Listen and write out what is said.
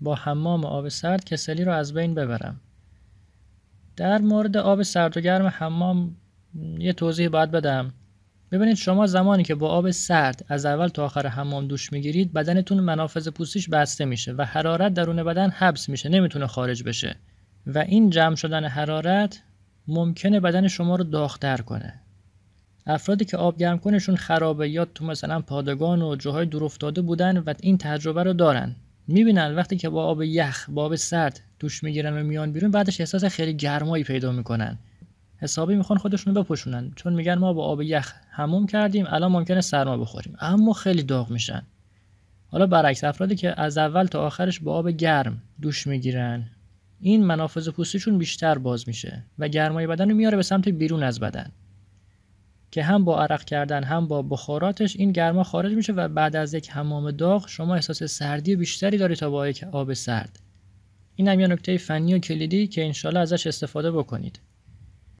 با حمام آب سرد کسلی رو از بین ببرم. در مورد آب سرد و گرم حمام یه توضیح باید بدم. ببینید شما زمانی که با آب سرد از اول تا آخر حمام دوش می‌گیرید بدنتون منافذ پوستیش بسته میشه و حرارت درون بدن حبس میشه نمی‌تونه خارج بشه. و این جمع شدن حرارت ممکنه بدن شما رو داغتر کنه. افرادی که آب گرم کنشون خرابه یا تو مثلا پادگان و جاهای دور افتاده بودن و این تجربه رو دارن. می‌بینن وقتی که با آب یخ با آب سرد دوش می‌گیرن و میان بیرون بعدش احساس خیلی گرمایی پیدا می‌کنن. حسابی می‌خوان خودشون بپوشونن. چون میگن ما با آب یخ هموم کردیم الان ممکنه سرما بخوریم. اما خیلی داغ میشن. حالا برعکس افرادی که از اول تا آخرش با آب گرم دوش می‌گیرن این منافذ پوستیشون بیشتر باز میشه و گرمای بدن رو میاره به سمت بیرون از بدن. که هم با عرق کردن هم با بخاراتش این گرما خارج میشه و بعد از یک حمام داغ شما احساس سردی بیشتری داری تا با یک آب سرد. این هم یه نکته فنی و کلیدی که انشالله ازش استفاده بکنید.